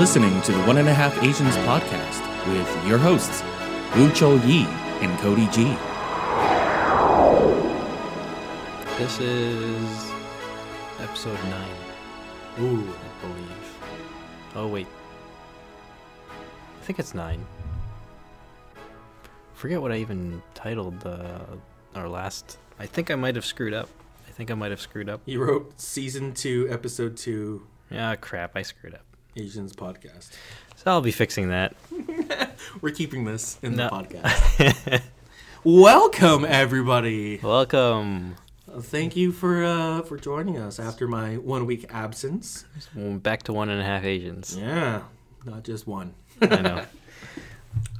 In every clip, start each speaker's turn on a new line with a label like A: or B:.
A: You're listening to the One and a Half Asians podcast with your hosts, Wu Chou Yi and Cody G.
B: This is episode 9,
A: Ooh.
B: I believe. Oh, wait. I think it's 9. Forget what I even titled uh, our last. I think I might have screwed up. I think I might have screwed up.
C: You wrote season two, episode two,
B: Yeah, crap, I screwed up.
C: Asians podcast.
B: So I'll be fixing that.
C: We're keeping this in
B: No.
C: the podcast. Welcome, everybody.
B: Welcome.
C: Thank you for uh, for joining us after my one week absence.
B: Back to one and a half Asians.
C: Yeah, not just one.
B: I know.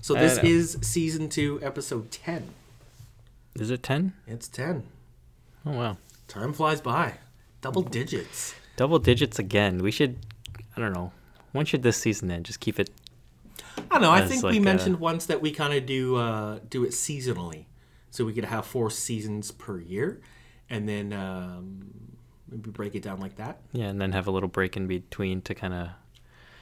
C: So this
B: know.
C: is season two, episode ten.
B: Is it 10?
C: It's ten.
B: Oh, wow.
C: Time flies by. Double digits.
B: Double digits again. We should, I don't know. When should this season end? Just keep it.
C: I don't know. I think
B: like
C: we
B: a-
C: mentioned once that we kind of do uh, do it seasonally, so we could have four seasons per year, and then um, maybe break it down like that.
B: Yeah, and then have a little break in between to kind of.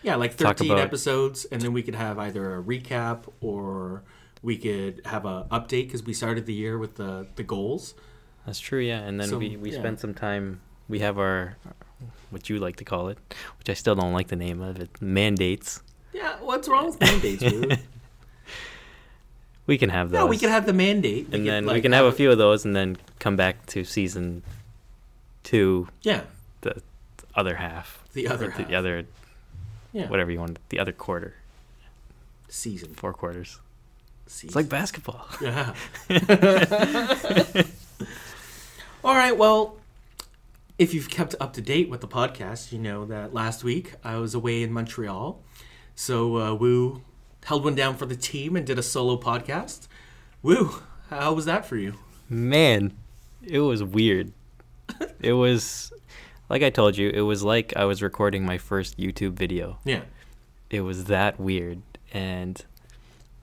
C: Yeah, like 13
B: about-
C: episodes, and then we could have either a recap or we could have a update because we started the year with the the goals.
B: That's true, yeah. And then
C: So,
B: we, we
C: yeah.
B: spend some time. We have our, what you like to call it, which I still don't like the name of it, mandates.
C: Yeah, what's wrong with mandates? Boo?
B: We can have those.
C: no, we can have the mandate,
B: And
C: could,
B: then we
C: like,
B: can have a few of those and then come back to season two,
C: Yeah,
B: the other half.
C: the other half.
B: The other,
C: yeah,
B: whatever you want, the other quarter,
C: season.
B: four quarters.
C: season.
B: It's like basketball.
C: Yeah. All right. Well, if you've kept up to date with the podcast, you know that last week I was away in Montreal. So uh, Woo held one down for the team and did a solo podcast. Woo, how was that for you?
B: Man, it was weird. it was, like I told you, it was like I was recording my first YouTube video.
C: Yeah.
B: It was that weird, and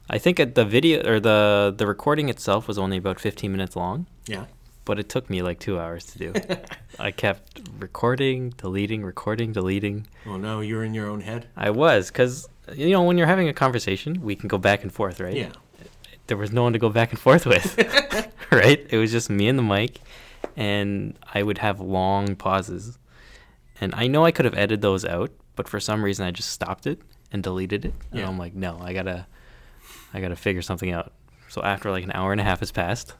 B: I think at the video or the the recording itself was only about 15 minutes long,
C: Yeah.
B: But it took me like two hours to do. I kept recording, deleting, recording, deleting.
C: Oh no, you're in your own head.
B: I was, because you know when you're having a conversation, we can go back and forth, right?
C: Yeah.
B: there was no one to go back and forth with, right? It was just me and the mic, and I would have long pauses. And I know I could have edited those out, but for some reason I just stopped it and deleted it. And
C: Yeah.
B: I'm like, no, I gotta, I gotta figure something out. So after like an hour and a half has passed,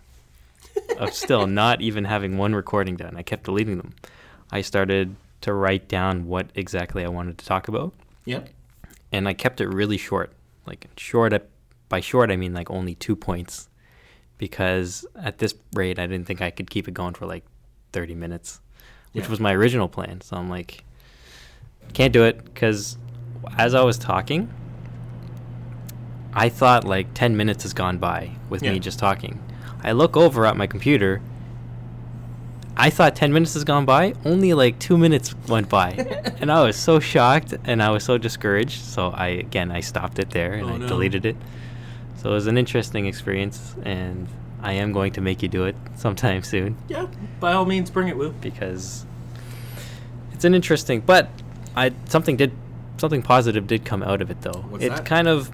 B: of still not even having one recording done, I kept deleting them. I started to write down what exactly I wanted to talk about
C: Yep.
B: and I kept it really short. Like short, by short I mean like only two points, because at this rate I didn't think I could keep it going for like thirty minutes, which
C: Yeah.
B: was my original plan. So I'm like, can't do it because as I was talking, I thought like ten minutes has gone by with
C: Yeah.
B: me just talking. I look over at my computer. I thought 10 minutes has gone by. Only like two minutes went by. and I was so shocked and I was so discouraged. So I, again, I stopped it there and
C: Oh,
B: I
C: no.
B: deleted it. So it was an interesting experience. And I am going to make you do it sometime soon
C: Yeah. By all means, bring it, Woo.
B: because it's an interesting, but I, something did, something positive did come out of it though.
C: What's
B: it's
C: that?
B: kind of,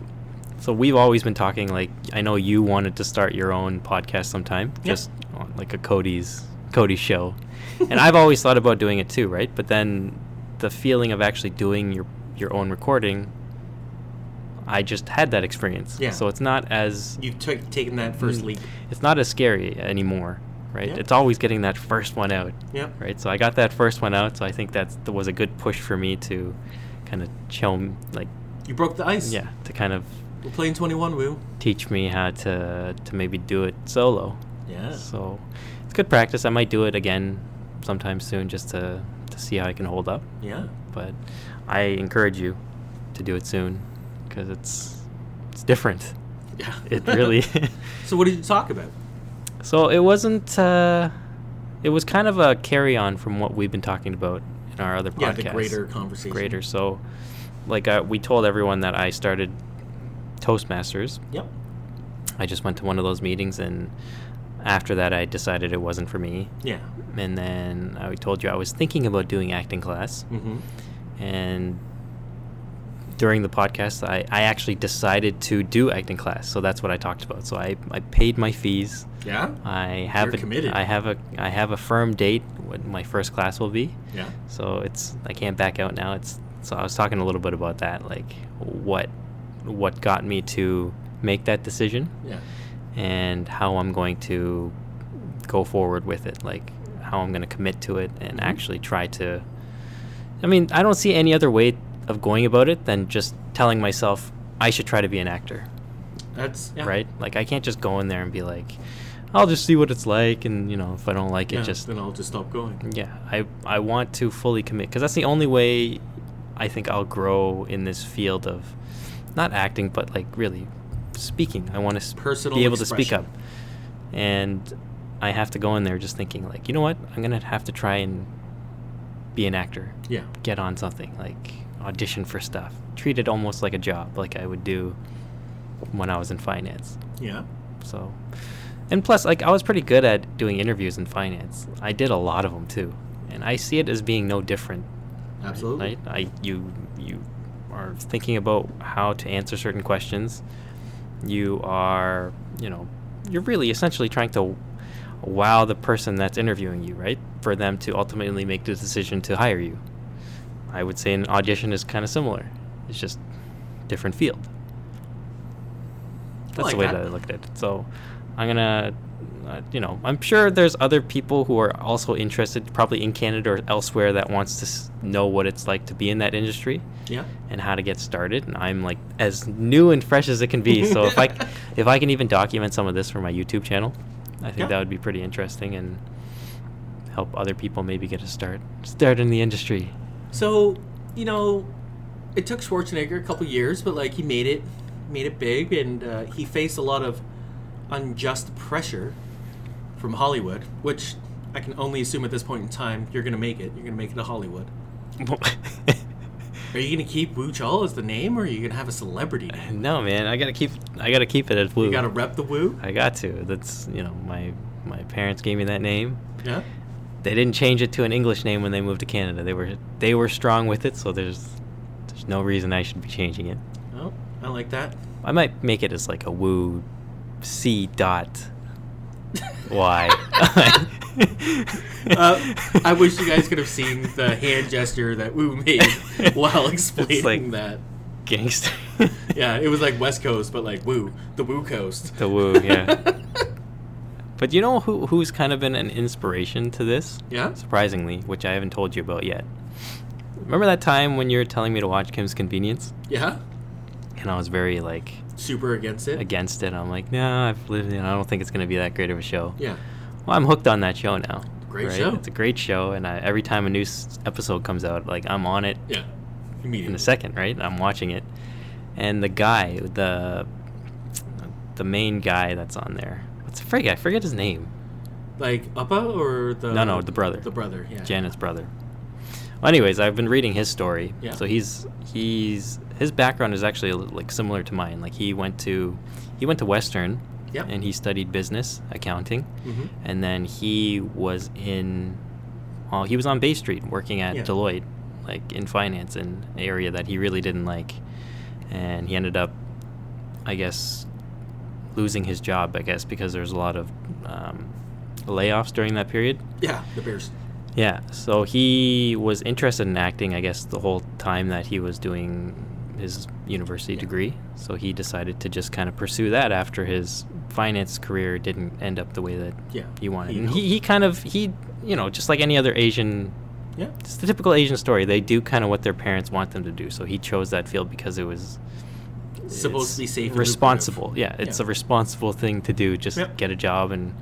B: so we've always been talking like, I know you wanted to start your own podcast sometime,
C: Yeah.
B: just on like a Cody's, Cody's show. and I've always thought about doing it too, right? But then the feeling of actually doing your your own recording, I just had that experience.
C: Yeah.
B: So it's not as
C: You've t- taken that first
B: Mm.
C: leap.
B: it's not as scary anymore, right?
C: Yeah.
B: It's always getting that first one out,
C: Yep.
B: right? So I got that first one out, so I think that's that was a good push for me to kind of chill, like
C: You broke the ice.
B: yeah, to kind of
C: We're playing 21, Woo.
B: teach me how to to maybe do it solo.
C: Yeah.
B: So it's good practice. I might do it again sometime soon just to to see how I can hold up.
C: Yeah.
B: But I encourage you to do it soon because it's it's different.
C: Yeah.
B: It really.
C: so what did you talk about?
B: so it wasn't. Uh, it was kind of a carry on from what we've been talking about in our other
C: Yeah, the greater conversation.
B: Greater. So, like uh, we told everyone that I started Toastmasters.
C: Yep.
B: I just went to one of those meetings and after that I decided it wasn't for me.
C: Yeah.
B: And then I told you I was thinking about doing acting class
C: Mm-hmm.
B: and during the podcast, I, I actually decided to do acting class. So that's what I talked about. So I, I paid my fees.
C: Yeah.
B: I have
C: You're
B: a,
C: committed.
B: I have a I have a firm date when my first class will be.
C: Yeah.
B: So it's I can't back out now. It's so I was talking a little bit about that, like what what got me to make that decision
C: Yeah.
B: and how I'm going to go forward with it, like how I'm going to commit to it and
C: Mhm.
B: actually try to. I mean, I don't see any other way of going about it than just telling myself I should try to be an actor,
C: That's yeah.
B: right? Like I can't just go in there and be like, I'll just see what it's like, and you know, if I don't like it,
C: Yeah,
B: just
C: then I'll just stop going.
B: yeah, I I want to fully commit because that's the only way I think I'll grow in this field of not acting, but like really speaking. I want to
C: Personal
B: be able to speak up, and I have to go in there just thinking like, you know what, I'm gonna have to try and be an actor,
C: Yeah.
B: get on something, like audition for stuff, treat it almost like a job, like I would do when I was in finance.
C: Yeah.
B: So, and plus, like I was pretty good at doing interviews in finance. I did a lot of them too, and I see it as being no different.
C: Absolutely.
B: Right? I you are thinking about how to answer certain questions. You are, you know, you're really essentially trying to wow the person that's interviewing you, right? For them to ultimately make the decision to hire you. I would say an audition is kind of similar. It's just different field. That's
C: like
B: the way
C: that.
B: that I looked at it. So I'm gonna, uh, you know, I'm sure there's other people who are also interested, probably in Canada or elsewhere, that wants to s- know what it's like to be in that industry
C: Yeah.
B: and how to get started. And I'm like as new and fresh as it can be. So if I, if I can even document some of this for my YouTube channel, I think
C: Yeah.
B: that would be pretty interesting and help other people maybe get a start, start in the industry.
C: So, you know, it took Schwarzenegger a couple years, but like he made it, made it big, and uh, he faced a lot of unjust pressure from Hollywood, which I can only assume at this point in time you're gonna make it. You're gonna make it to Hollywood. Are you gonna keep Wu Chal as the name, or are you gonna have a celebrity name?
B: no, man, I gotta keep, I gotta keep it as Wu.
C: You gotta rep the Wu.
B: I got to. That's you know my my parents gave me that name.
C: Yeah.
B: They didn't change it to an English name when they moved to Canada. They were they were strong with it, so there's there's no reason I should be changing it.
C: Oh, I like that.
B: I might make it as like a Wu C dot Y.
C: Uh, I wish you guys could have seen the hand gesture that Wu made while explaining
B: like-
C: that.
B: gangster.
C: Yeah, it was like West Coast, but like Wu, the Wu Coast.
B: the Woo, yeah. But you know who who's kind of been an inspiration to this?
C: Yeah?
B: Surprisingly, which I haven't told you about yet. Remember that time when you were telling me to watch Kim's Convenience?
C: Yeah?
B: And I was very like
C: Super against it?
B: against it. I'm like, no, I've lived. Know, I don't think it's gonna be that great of a show.
C: Yeah.
B: Well, I'm hooked on that show now.
C: Great show.
B: It's a great show, and I, every time a new s- episode comes out, like I'm on it
C: Yeah.
B: in a second, right? I'm watching it, and the guy, the the main guy that's on there, what's the forget? I forget his name.
C: Like Appa or the
B: No, no, the brother.
C: The brother, yeah.
B: Janet's brother. Well, anyways, I've been reading his story.
C: Yeah.
B: So he's he's his background is actually like similar to mine. Like he went to he went to Western,
C: Yep.
B: and he studied business accounting,
C: Mhm.
B: and then he was in well, he was on Bay Street working at
C: Yeah.
B: Deloitte, like in finance, in an area that he really didn't like, and he ended up, I guess, losing his job. I guess because there's a lot of um, layoffs during that period.
C: Yeah, the Bears.
B: Yeah, so he was interested in acting, I guess, the whole time that he was doing his university
C: Yeah.
B: degree. So he decided to just kind of pursue that after his finance career didn't end up the way that
C: Yeah.
B: he wanted.
C: He
B: and he, he kind of, he, you know, just like any other Asian,
C: Yeah.
B: it's the typical Asian story. They do kind of what their parents want them to do. So he chose that field because it was
C: Supposed
B: it's
C: to be safe
B: responsible. Yeah, it's
C: Yeah.
B: a responsible thing to do. Just
C: Yep.
B: get a job and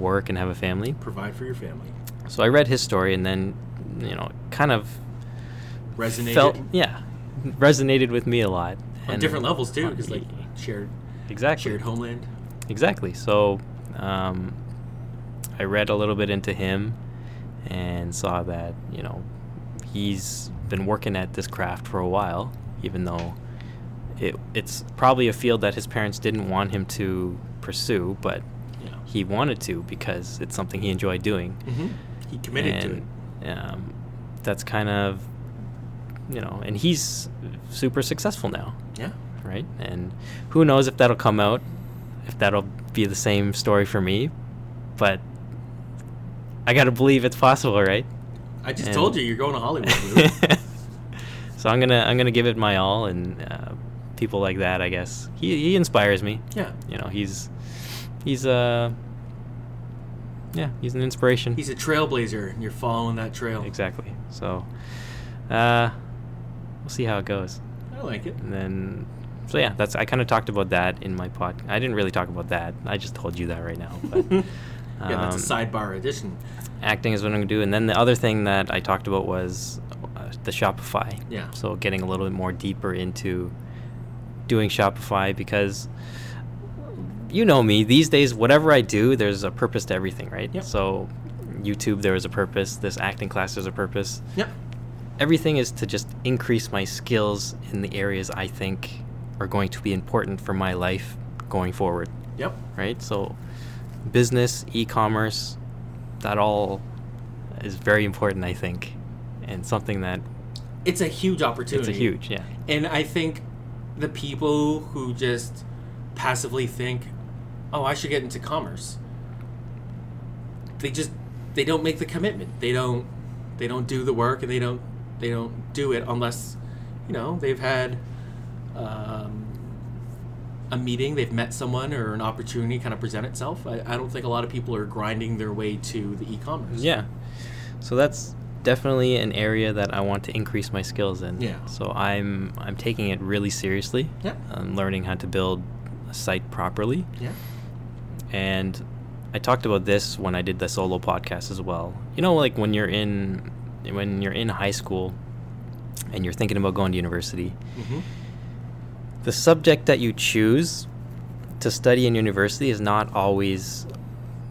B: work and have a family.
C: Provide for your family.
B: So I read his story and then, you know, kind of
C: Resonated
B: felt yeah, resonated with me a lot.
C: on
B: And-
C: different levels too, because like shared
B: exactly,
C: shared homeland.
B: exactly. So, um, I read a little bit into him and saw that you know he's been working at this craft for a while, even though it it's probably a field that his parents didn't want him to pursue, but
C: Yeah.
B: he wanted to because it's something he enjoyed doing.
C: hmm He committed to it.
B: Um, that's kind of you know, and he's super successful now,
C: Yeah.
B: right? And who knows if that'll come out, if that'll be the same story for me, but I got to believe it's possible, right?
C: I just
B: And-
C: told you you're going to Hollywood.
B: So I'm gonna I'm gonna give it my all, and uh, people like that, I guess he he inspires me.
C: yeah.
B: You know, he's he's uh yeah he's an inspiration.
C: He's a trailblazer, and you're following that trail.
B: exactly. So uh, we'll see how it goes,
C: I like it.
B: and then so yeah, that's I kind of talked about that in my pod. I didn't really talk about that. I just told you that right now. But,
C: Yeah, that's a
B: um,
C: sidebar edition.
B: acting is what I'm gonna do, and then the other thing that I talked about was uh, the Shopify.
C: Yeah.
B: So getting a little bit more deeper into doing Shopify because you know me these days. Whatever I do, there's a purpose to everything, right?
C: Yep.
B: So YouTube, there is a purpose. This acting class, there's a purpose.
C: Yep.
B: Everything is to just increase my skills in the areas I think are going to be important for my life going forward
C: Yep.
B: right? So, business, e-commerce, that all is very important, I think, and something that
C: It's a huge opportunity.
B: it's a huge, yeah,
C: And I think the people who just passively think, "Oh, I should get into commerce," they just they don't make the commitment. They don't they don't do the work, and they don't they don't do it unless you know they've had um, a meeting, they've met someone, or an opportunity kind of present itself. I, I don't think a lot of people are grinding their way to the e-commerce.
B: yeah. So that's definitely an area that I want to increase my skills in.
C: Yeah.
B: So I'm I'm taking it really seriously.
C: Yep.
B: I'm learning how to build a site properly.
C: Yeah.
B: and I talked about this when I did the solo podcast as well. You know, like when you're in when you're in high school and you're thinking about going to university,
C: hmm
B: the subject that you choose to study in university is not always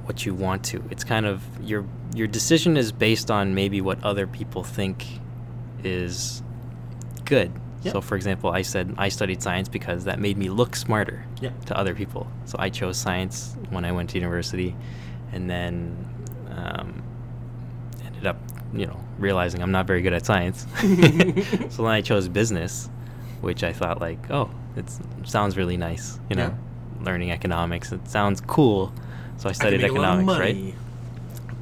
B: what you want to. It's kind of your your decision is based on maybe what other people think is good.
C: Yep.
B: So for example, I said I studied science because that made me look smarter
C: Yeah.
B: to other people. So I chose science when I went to university and then um, ended up, you know, realizing I'm not very good at science. so then I chose business, which I thought like, oh, it sounds really nice, you know, learning economics. It sounds cool. So I
C: I
B: studied
C: make a lot of
B: economics, right?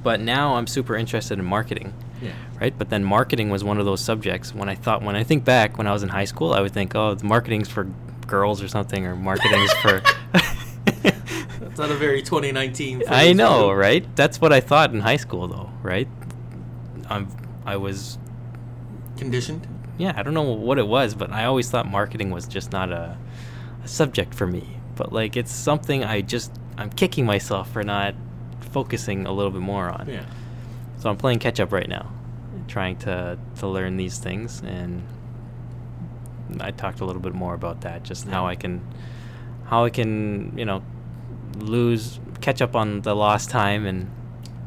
B: But now I'm super interested in marketing,
C: Yeah.
B: right? But then marketing was one of those subjects when I thought when I think back when I was in high school, I would think, oh, marketing's for girls or something, or marketing's for.
C: That's not a very 2019.
B: I know, right? That's what I thought in high school, though, right? I'm, I was,
C: Conditioned.
B: yeah, I don't know what it was, but I always thought marketing was just not a, a subject for me. But like, it's something I just, I'm kicking myself for not focusing a little bit more on.
C: Yeah.
B: So I'm playing catch up right now, trying to to learn these things, and I talked a little bit more about that, just how I can, how I can, you know, lose, catch up on the lost time, and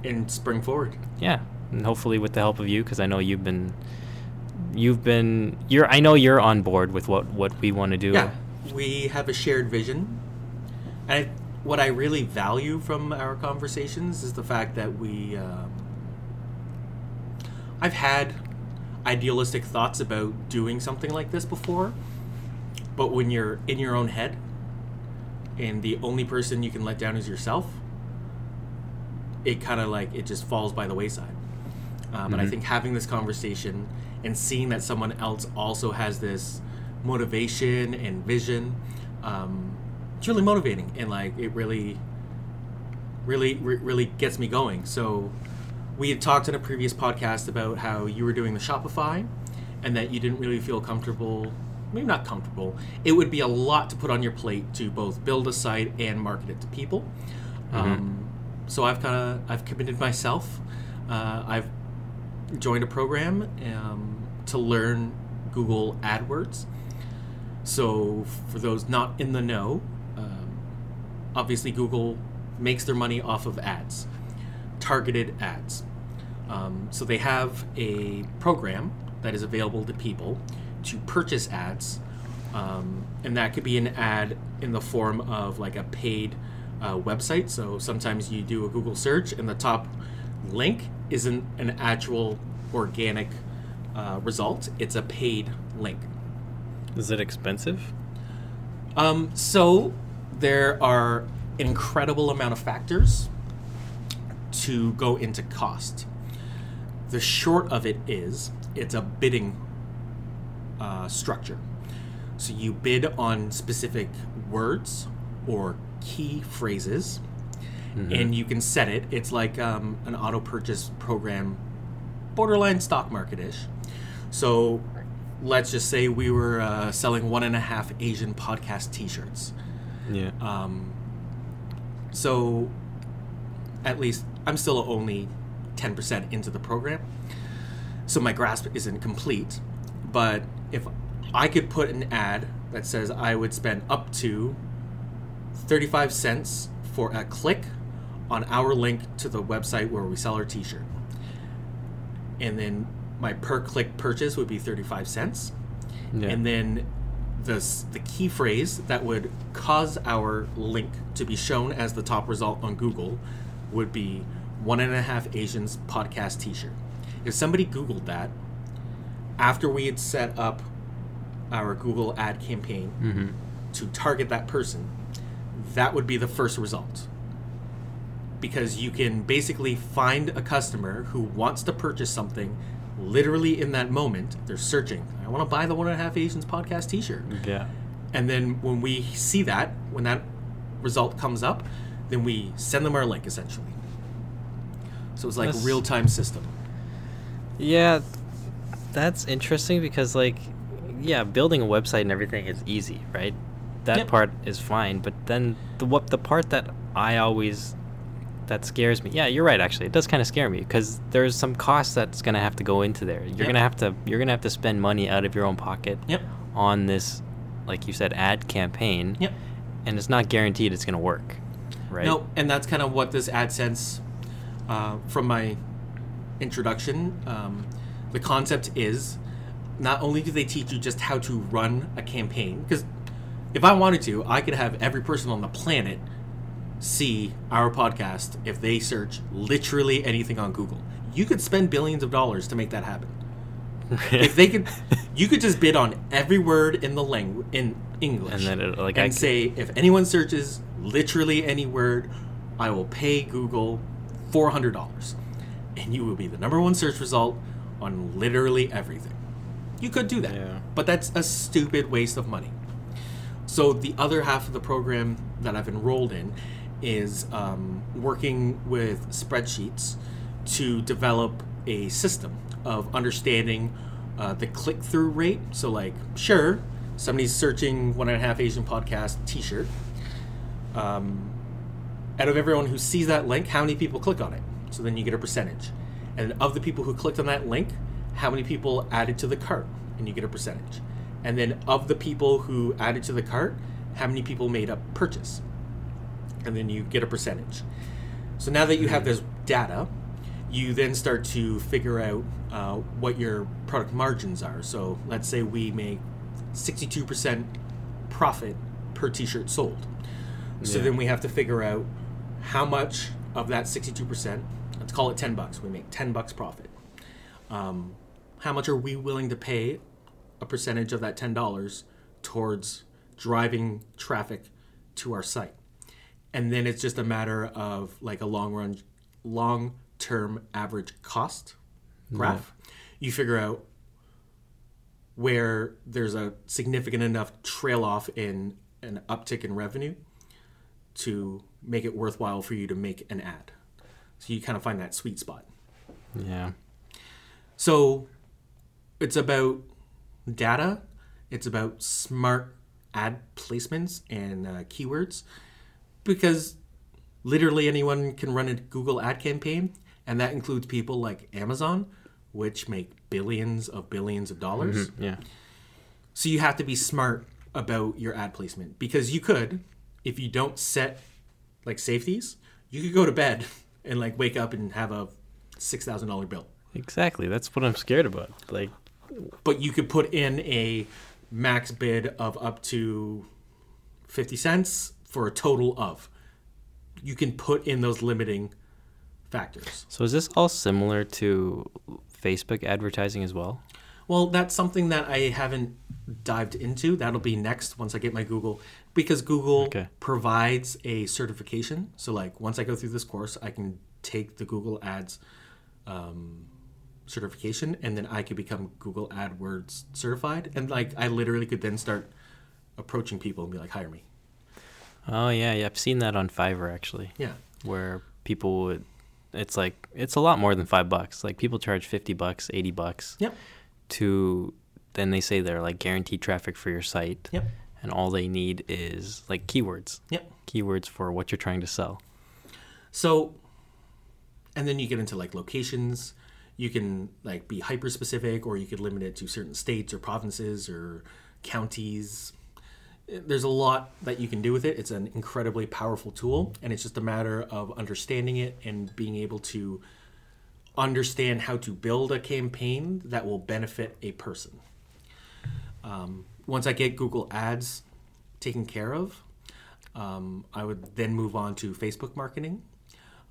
C: And spring forward.
B: yeah, and hopefully with the help of you, because I know you've been, you've been, you're, I know you're on board with what what we want to do.
C: Yeah. We have a shared vision. And I, what I really value from our conversations is the fact that we. Um, I've had idealistic thoughts about doing something like this before, but when you're in your own head and the only person you can let down is yourself, it kind of like it just falls by the wayside. Um, And I
B: Mhm.
C: think having this conversation and seeing that someone else also has this motivation and vision, um, it's really motivating and like it really, really, re- really gets me going. So we had talked in a previous podcast about how you were doing the Shopify and that you didn't really feel comfortable. Maybe not comfortable. It would be a lot to put on your plate to both build a site and market it to people. Um, so I've kind of I've committed myself. Uh, I've joined a program um, to learn Google AdWords. So for those not in the know, um, obviously Google makes their money off of ads, targeted ads. Um, so they have a program that is available to people to purchase ads, um, and that could be an ad in the form of like a paid uh, website. So sometimes you do a Google search, and the top link isn't an actual organic uh, result, it's a paid link.
B: Is it expensive?
C: Um, so there are an incredible amount of factors to go into cost. The short of it is it's a bidding uh, structure. So you bid on specific words or key phrases, and you can set it. It's like um, an auto purchase program, borderline stock market ish. So let's just say we were uh, selling one and a half Asian podcast t shirts.
B: Yeah.
C: Um, so at least I'm still only 10% into the program. So my grasp isn't complete. But if I could put an ad that says I would spend up to 35 cents for a click on our link to the website where we sell our t shirt. And then my per click purchase would be 35 cents
B: yeah.
C: and then the the key phrase that would cause our link to be shown as the top result on Google would be one and a half Asians podcast T-shirt. If somebody Googled that after we had set up our Google ad campaign
B: mm-hmm.
C: to target that person, that would be the first result. Because you can basically find a customer who wants to purchase something literally in that moment. They're searching. I want to buy the One and a Half Asians podcast t shirt.
B: Yeah.
C: And then when we see that, when that result comes up, then we send them our link essentially. So it's like a
B: That's-
C: real time system.
B: Yeah, that's interesting because like, yeah, building a website and everything is easy, right? That
C: Yep.
B: part is fine, but then the what the part that I always that scares me. Yeah, you're right. Actually, it does kind of scare me because there's some cost that's gonna have to go into there. You're
C: Yep.
B: gonna have to you're gonna have to spend money out of your own pocket
C: Yep.
B: on this, like you said, ad campaign.
C: Yep.
B: And it's not guaranteed it's gonna work, right?
C: No, and that's kind of what this AdSense, uh, from my introduction, um, the concept is not only do they teach you just how to run a campaign, because if I wanted to, I could have every person on the planet see our podcast if they search literally anything on Google. You could spend billions of dollars to make that happen. if they could, you could just bid on every word in the language in English,
B: And then it- like,
C: and
B: could-
C: say if anyone searches literally any word, I will pay Google four hundred dollars, and you will be the number one search result on literally everything. You could do that,
B: Yeah.
C: but that's a stupid waste of money. So the other half of the program that I've enrolled in is um, working with spreadsheets to develop a system of understanding uh, the click-through rate. So, like, sure, somebody's searching one and a half Asian podcast T-shirt. Um, out of everyone who sees that link, how many people click on it? So then you get a percentage. And of the people who clicked on that link, how many people added to the cart? And you get a percentage. And then of the people who added to the cart, how many people made a purchase? And then you get a percentage. So now that you have this data, you then start to figure out uh, what your product margins are. So let's say we make 62% profit per t shirt sold. So
B: Yeah.
C: then we have to figure out how much of that 62%, let's call it 10 bucks, we make 10 bucks profit. Um, how much are we willing to pay a percentage of that $10 towards driving traffic to our site? And then it's just a matter of like a long run, long term average cost graph. You figure out where there's a significant enough trail off in an uptick in revenue to make it worthwhile for you to make an ad. So you kind of find that sweet spot.
B: Yeah.
C: So it's about data, it's about smart ad placements and uh, keywords because literally anyone can run a Google ad campaign, and that includes people like Amazon, which make billions of billions of dollars.
B: Mm-hmm, yeah.
C: So you have to be smart about your ad placement because you could, if you don't set like safeties, you could go to bed and like wake up and have a six thousand dollar bill.
B: Exactly. That's what I'm scared about. Like,
C: But you could put in a max bid of up to fifty cents for a total of. You can put in those limiting factors.
B: so is this all similar to Facebook advertising as well?
C: Well, that's something that I haven't dived into. That'll be next once I get my Google because Google
B: Okay.
C: provides a certification. So like once I go through this course, I can take the Google Ads um, certification and then I could become Google AdWords certified and like I literally could then start approaching people and be like hire me.
B: Oh yeah, yeah. I've seen that on Fiverr actually,
C: Yeah.
B: where people would. It's like it's a lot more than five bucks. Like people charge fifty bucks, eighty bucks
C: Yep.
B: to. Then they say they're like guaranteed traffic for your site,
C: Yep.
B: and all they need is like keywords,
C: Yep.
B: keywords for what you're trying to sell.
C: So, and then you get into like locations. You can like be hyper specific, or you could limit it to certain states or provinces or counties. There's a lot that you can do with it. It's an incredibly powerful tool, and it's just a matter of understanding it and being able to understand how to build a campaign that will benefit a person. Um, once I get Google Ads taken care of, um, I would then move on to Facebook marketing.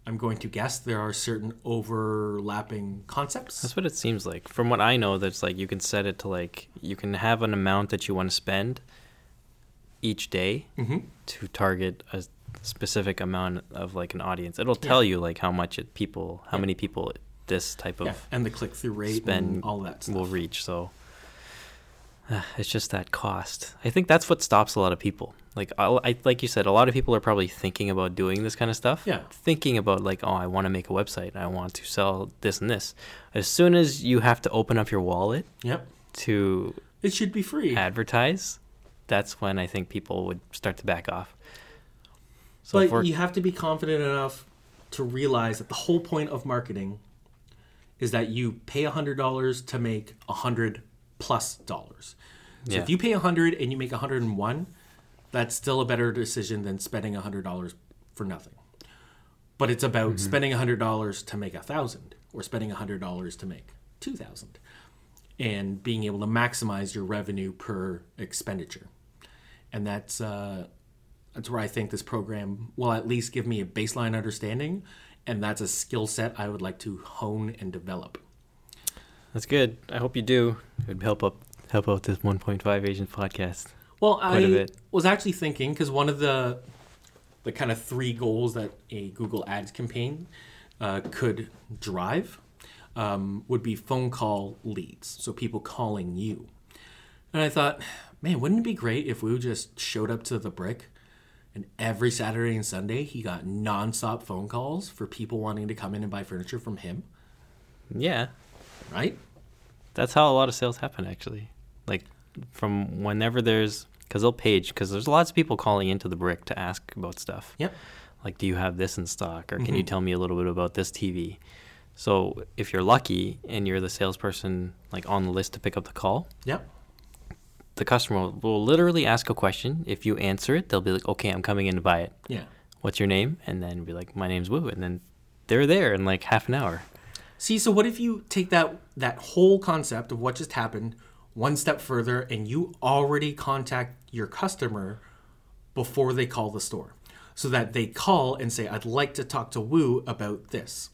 C: I'm going to guess there are certain overlapping concepts.
B: That's what it seems like. From what I know, that's like you can set it to like you can have an amount that you want to spend each day
C: hmm
B: to target a specific amount of like an audience. It'll tell you like how much it people, how
C: Yeah.
B: many people this type of
C: Yeah, and the click through rate
B: spend
C: and all that stuff.
B: will reach. So uh, it's just that cost. I think that's what stops a lot of people. Like I, I like you said, a lot of people are probably thinking about doing this kind of stuff.
C: Yeah.
B: Thinking about like, oh, I want to make a website. I want to sell this and this. As soon as you have to open up your wallet
C: Yep,
B: to
C: it should be free.
B: advertise, that's when I think people would start to back off. So
C: but you have to be confident enough to realize that the whole point of marketing is that you pay hundred dollars to make a hundred plus dollars. So
B: Yeah.
C: if you pay a hundred and you make a hundred and one, that's still a better decision than spending a hundred dollars for nothing. But it's about
B: Mm-hmm.
C: spending a hundred dollars to make a thousand, or spending a hundred dollars to make two thousand, and being able to maximize your revenue per expenditure. And that's uh, that's where I think this program will at least give me a baseline understanding, and that's a skill set I would like to hone and develop.
B: that's good. I hope you do. It would help up help out this 1.5 Asian podcast.
C: Well, I was actually thinking because one of the the kind of three goals that a Google Ads campaign uh, could drive um, would be phone call leads, so people calling you. And I thought, man, wouldn't it be great if we just showed up to the brick and every Saturday and Sunday he got nonstop phone calls for people wanting to come in and buy furniture from him,
B: Yeah,
C: right?
B: that's how a lot of sales happen actually. Like from whenever there's because they'll page because there's lots of people calling into the brick to ask about stuff.
C: Yep.
B: Like, do you have this in stock, or can you
C: Mhm.
B: tell me a little bit about this TV? So if you're lucky and you're the salesperson like on the list to pick up the call,
C: Yep.
B: The customer will, literally ask a question. If you answer it, they'll be like, "Okay, I'm coming in to buy it.
C: Yeah.
B: What's your name?" And then be like, "My name's Woo," and then they're there in like half an hour.
C: See, so what if you take that that whole concept of what just happened one step further and you already contact your customer before they call the store. So that they call and say, I'd like to talk to Woo about this.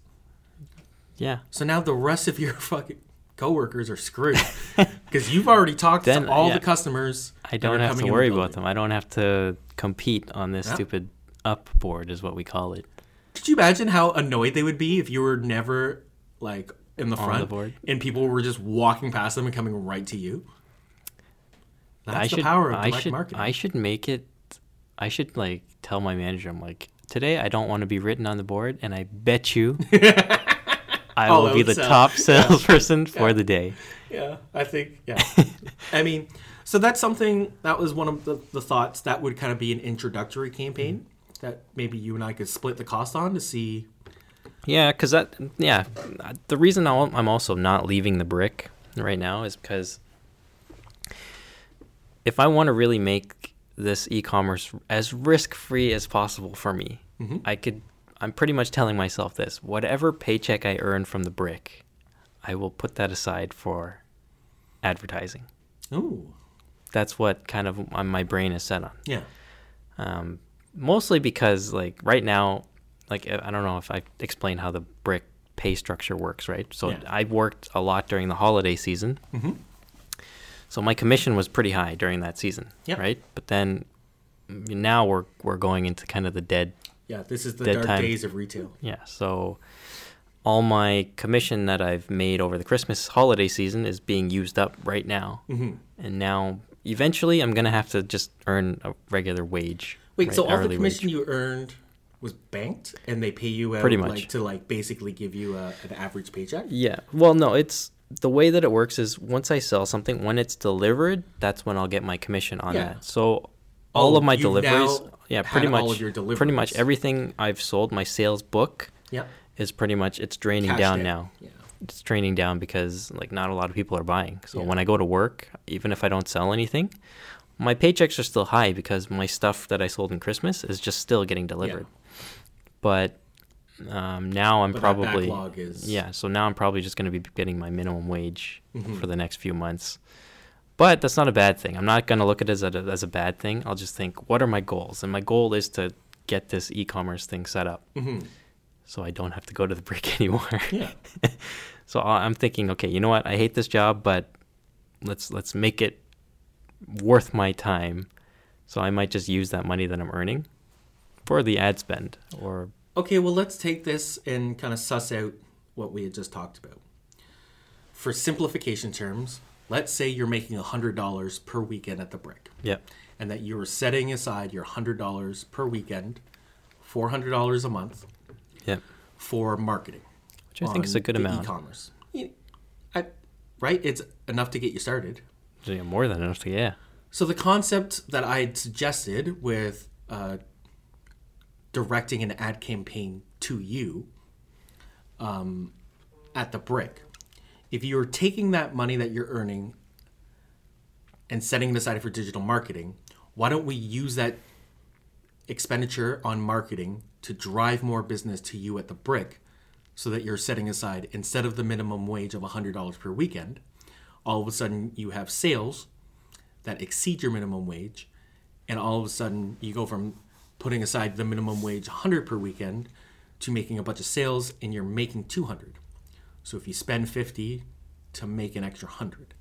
B: Yeah.
C: So now the rest of your fucking coworkers are screwed. Because you've already talked
B: Then,
C: to all
B: yeah.
C: the customers.
B: I don't have to worry about them. I don't have to compete on this
C: Yeah.
B: stupid up board, is what we call it.
C: Could you imagine how annoyed they would be if you were never like in the
B: On
C: front
B: the board?
C: and people were just walking past them and coming right to you? That's
B: I
C: the
B: should,
C: power of
B: I should,
C: marketing.
B: I should make it. I should like tell my manager, I'm like, today I don't want to be written on the board, and I bet you, I
C: I'll
B: be the
C: outsell.
B: top salesperson for
C: Yeah.
B: the day.
C: Yeah, I think yeah. I mean, so that's something that was one of the, the thoughts that would kind of be an introductory campaign that maybe you and I could split the cost on to see.
B: Yeah, because that, yeah, the reason I'm also not leaving the brick right now is because if I want to really make this e-commerce as risk-free as possible for me,
C: Mhm.
B: I could. I'm pretty much telling myself this: whatever paycheck I earn from the brick, I will put that aside for advertising.
C: Ooh,
B: That's what kind of my brain is set on.
C: yeah,
B: Um, mostly because like right now, like I don't know if I explained how the brick pay structure works, right? So
C: Yeah.
B: I worked a lot during the holiday season,
C: Mm-hmm.
B: So my commission was pretty high during that season,
C: Yep.
B: right? But then now we're we're going into kind of the dead
C: Yeah, this is the dark
B: time.
C: days of retail.
B: Yeah, so all my commission that I've made over the Christmas holiday season is being used up right now.
C: hmm
B: And now eventually I'm going to have to just earn a regular wage.
C: Wait,
B: right,
C: so all the commission
B: wage.
C: you earned was banked, and they pay you out
B: Pretty much.
C: like to like basically give you a, an average paycheck.
B: Yeah. Well, no, it's the way that it works is once I sell something, when it's delivered, that's when I'll get my commission on
C: Yeah.
B: that. So all
C: Oh,
B: of my deliveries,
C: now
B: yeah, pretty much
C: all of your
B: pretty much everything I've sold, my sales book
C: Yeah,
B: is pretty much it's draining down
C: in.
B: now.
C: Yeah.
B: it's draining down because like not a lot of people are buying. So
C: Yeah.
B: when I go to work, even if I don't sell anything, my paychecks are still high because my stuff that I sold in Christmas is just still getting delivered. Yeah. But um, now I'm
C: But
B: probably
C: is-
B: yeah. So now I'm probably just going to be getting my minimum wage
C: Mhm.
B: for the next few months. But that's not a bad thing. I'm not going to look at it as a, as a bad thing. I'll just think, what are my goals? And my goal is to get this e-commerce thing set up
C: hmm
B: so I don't have to go to the brick anymore.
C: Yeah.
B: So I- I'm thinking, okay, you know what? I hate this job, but let's let's make it worth my time. So I might just use that money that I'm earning for the ad spend or
C: Okay, well, let's take this and kind of suss out what we had just talked about. For simplification terms, let's say you're making $100 per weekend at the brick,
B: yeah.
C: and that you're setting aside your $100 per weekend, $400 a month
B: Yeah.
C: for marketing.
B: Which I think is a good amount.
C: E-commerce, I- right? It's enough to get you started.
B: So, yeah, more than enough to yeah.
C: So the concept that I had suggested with uh, directing an ad campaign to you um, at the brick, if you're taking that money that you're earning and setting it aside for digital marketing, why don't we use that expenditure on marketing to drive more business to you at the brick so that you're setting aside instead of the minimum wage of $100 per weekend all of a sudden you have sales that exceed your minimum wage and all of a sudden you go from putting aside the minimum wage 100 per weekend to making a bunch of sales and you're making 200 so if you spend 50 to make an extra 100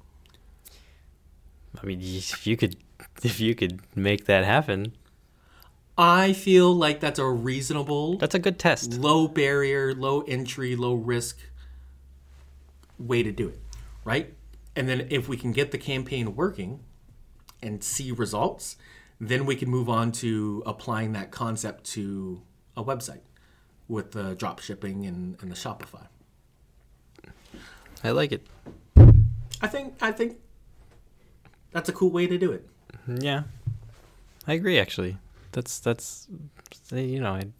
B: I mean, if you could if you could make that happen,
C: i feel like that's a reasonable
B: that's a good test.
C: low barrier low entry low risk way to do it right? And then if we can get the campaign working and see results then we can move on to applying that concept to a website with the drop shipping and, and the shopify
B: I like it.
C: i think i think that's a cool way to do it
B: Yeah, I agree. Actually, that's that's you know, it,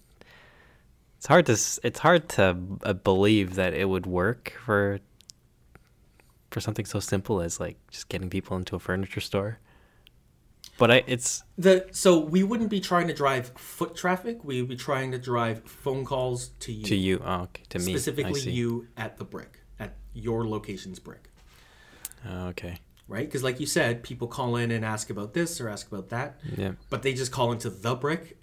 B: it's hard to it's hard to uh, believe that it would work for for something so simple as like just getting people into a furniture store. But I, it's
C: the so we wouldn't be trying to drive foot traffic we would be trying to drive phone calls to you
B: to you. Oh, okay, to me
C: specifically you at the brick at your location's brick
B: Oh, okay.
C: right? Because, like you said, people call in and ask about this or ask about that,
B: Yeah.
C: but they just call into the brick,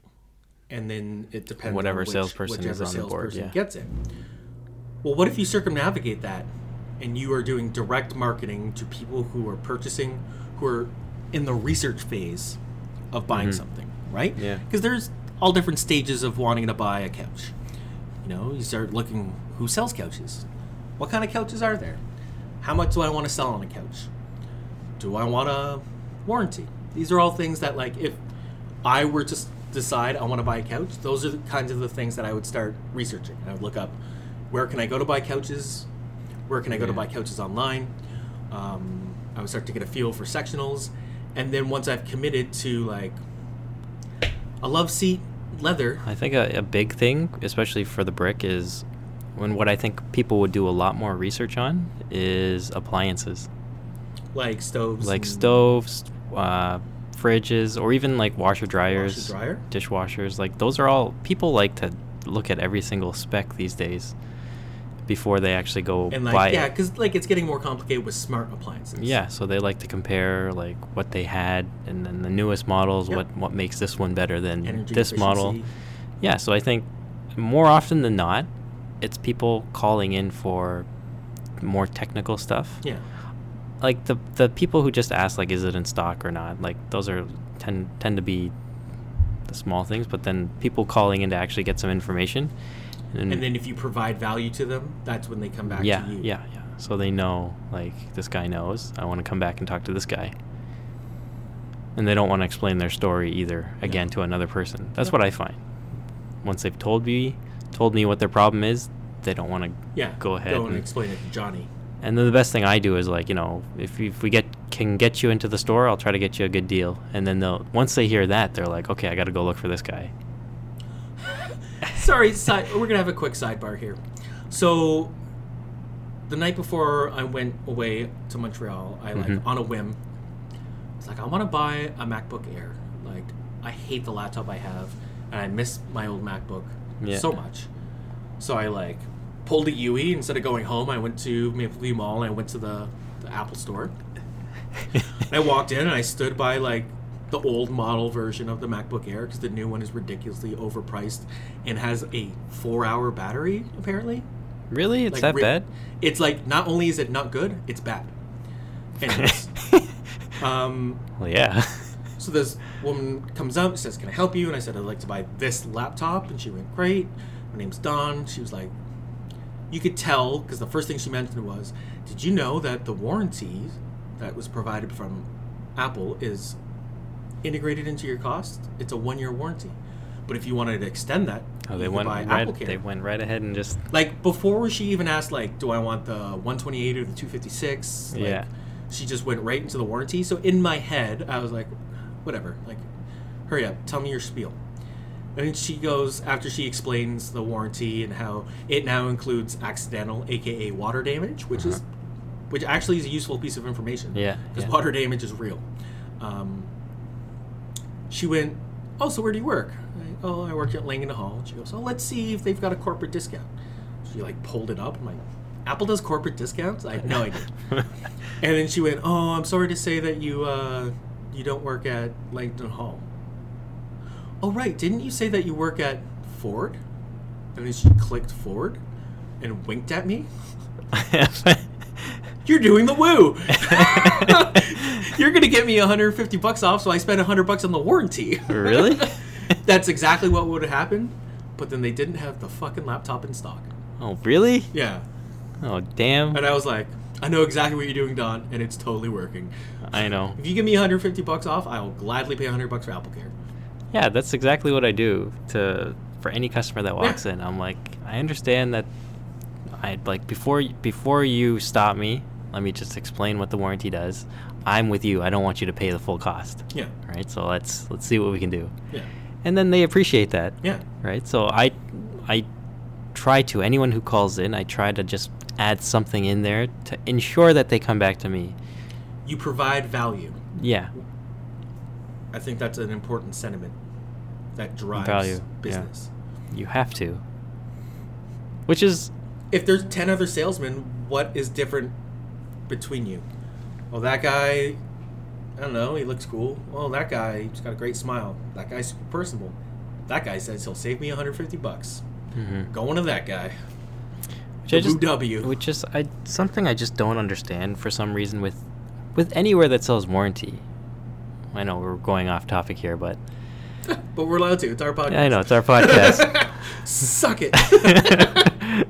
C: and then it depends
B: Whatever
C: on which,
B: salesperson is
C: whichever
B: on the board, yeah.
C: gets it. Well, what if you circumnavigate that, and you are doing direct marketing to people who are purchasing, who are in the research phase of buying something, right?
B: Mm-hmm. Yeah.
C: Because there's all different stages of wanting to buy a couch. You know, you start looking who sells couches. What kind of couches are there? How much do I want to sell on a couch? Do I want a warranty? These are all things that, like, if I were to decide I want to buy a couch, those are the kinds of the things that I would start researching. I would look up where can I go to buy couches, where can I go to buy couches online. Um, I would start to get a feel for sectionals, and then once I've committed to like a love seat leather,
B: I think a, a big thing, especially for the brick, is when what I think people would do a lot more research on is appliances.
C: like stoves,
B: like stoves, uh, fridges, or even like washer dryers,
C: washer dryer.
B: dishwashers. Like those are all people like to look at every single spec these days before they actually go
C: and
B: buy
C: like yeah,
B: it.
C: because like it's getting more complicated with smart appliances.
B: Yeah, so they like to compare like what they had and then the newest models.
C: Yep.
B: What what makes this one better than
C: energy
B: this model? Yeah, so I think more often than not, it's people calling in for more technical stuff.
C: Yeah,
B: like the the people who just ask like is it in stock or not like those are tend tend to be the small things but then people calling in to actually get some information
C: And then if you provide value to them, that's when they come back
B: yeah
C: to you.
B: yeah yeah. So they know like this guy knows. I want to come back and talk to this guy. And they don't want to explain their story either again to another person. That's
C: Yeah.
B: what i find. Once they've told me told me what their problem is they don't want to
C: Yeah.
B: Go ahead
C: Go and
B: and-
C: explain it to Johnny.
B: and then the best thing I do is like, you know, if, if we get can get you into the store, I'll try to get you a good deal. And then they'll once they hear that, they're like, okay, I got to go look for this guy.
C: Sorry, side, we're gonna have a quick sidebar here. So, the night before I went away to Montreal, I like
B: Mhm.
C: on a whim, it's like I want to buy a MacBook Air. Like I hate the laptop I have, and I miss my old MacBook
B: Yeah.
C: so much. So I like pulled a UE instead of going home. I went to Maple View Mall and I went to the, the Apple Store. And I walked in and I stood by like the old model version of the MacBook Air because the new one is ridiculously overpriced and has a four-hour battery apparently.
B: really, it's
C: Like,
B: that
C: ri-
B: bad?
C: It's like not only is it not good, it's bad. Anyways, um,
B: well, yeah.
C: So this woman comes up, says, "Can I help you?" And I said, "I'd like to buy this laptop." And she went, "Great." My name's Dawn. She was like, "You could tell because the first thing she mentioned was, did you know that the warranty that was provided from Apple is integrated into your cost? It's a one-year warranty, but if you wanted to extend that,
B: oh, they went
C: buy
B: right.
C: AppleCare."
B: They went right ahead and just
C: like before she even asked like do i want the 128 or the 256 like,
B: Yeah.
C: she just went right into the warranty so in my head i was like whatever like hurry up tell me your spiel. And she goes after she explains the warranty and how it now includes accidental aka water damage which is which actually is a useful piece of information.
B: Uh-huh. Yeah,
C: because
B: yeah.
C: water damage is real. Um, she went oh so where do you work? I, oh i work at langdon hall. She goes oh let's see if they've got a corporate discount. She like pulled it up. I'm like apple does corporate discounts? I had no idea. And then she went oh i'm sorry to say that you uh, you don't work at langdon hall oh right didn't you say that you work at ford and then she clicked ford and winked at me you're doing the woo. You're gonna get me 150 bucks off, so I spent 100 bucks on the warranty.
B: really?
C: That's exactly what would have happened, but then they didn't have the fucking laptop in stock.
B: oh, really?
C: Yeah,
B: Oh, damn.
C: and I was like, I know exactly what you're doing, Dawn, and it's totally working.
B: I know.
C: If you give me 150 bucks off, I will gladly pay 100 bucks for Apple Care.
B: Yeah, that's exactly what I do to for any customer that walks
C: Yeah.
B: in. I'm like, I understand that. I like before before you stop me. Let me just explain what the warranty does. I'm with you. I don't want you to pay the full cost.
C: Yeah,
B: Right. So let's let's see what we can do.
C: yeah,
B: And then they appreciate that.
C: yeah.
B: Right. So I I try to anyone who calls in. I try to just add something in there to ensure that they come back to me.
C: You provide value.
B: Yeah.
C: I think that's an important sentiment that drives
B: Value, yeah.
C: business.
B: You have to. Which is
C: if there's 10 other salesmen, what is different between you? Well, that guy, I don't know, he looks cool. Well, that guy, he's got a great smile. That guy's super personable. That guy says he'll save me 150 bucks.
B: mhm.
C: Going to that guy.
B: Which I just-
C: W.
B: Which is I something I just don't understand for some reason with with anywhere that sells warranty. I know we're going off topic here, but
C: But we're allowed to. It's our podcast.
B: Yeah, I know it's our podcast.
C: Suck it.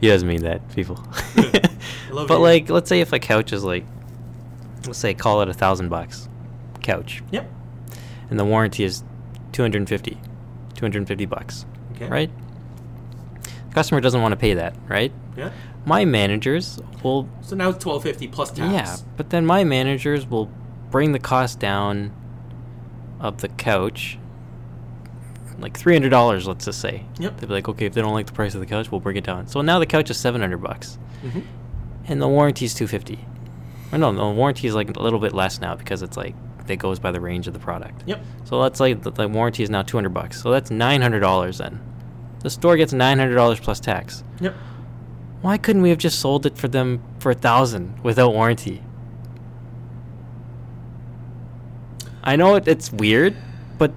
B: he doesn't mean that, people. But
C: you.
B: like, let's say if a couch is like, let's say call it a thousand bucks, couch,
C: Yep.
B: and the warranty is 250, 250 bucks,
C: Okay.
B: right? Customer doesn't want to pay that, right?
C: Yeah.
B: My managers will
C: So now it's 1250 plus tax.
B: Yeah, but then my managers will bring the cost down of the couch, like three hundred dollars. Let's just say.
C: Yep.
B: They'll be like, okay, if they don't like the price of the couch, we'll bring it down. So now the couch is seven hundred bucks,
C: hmm
B: and the warranty is two fifty. Or no, no, the warranty is like a little bit less now because it's like it goes by the range of the product.
C: Yep.
B: So let's say the, the warranty is now two hundred bucks. So that's nine hundred dollars then. The store gets nine hundred dollars plus tax.
C: Yep.
B: Why couldn't we have just sold it for them for a thousand without warranty? I know it, it's weird, but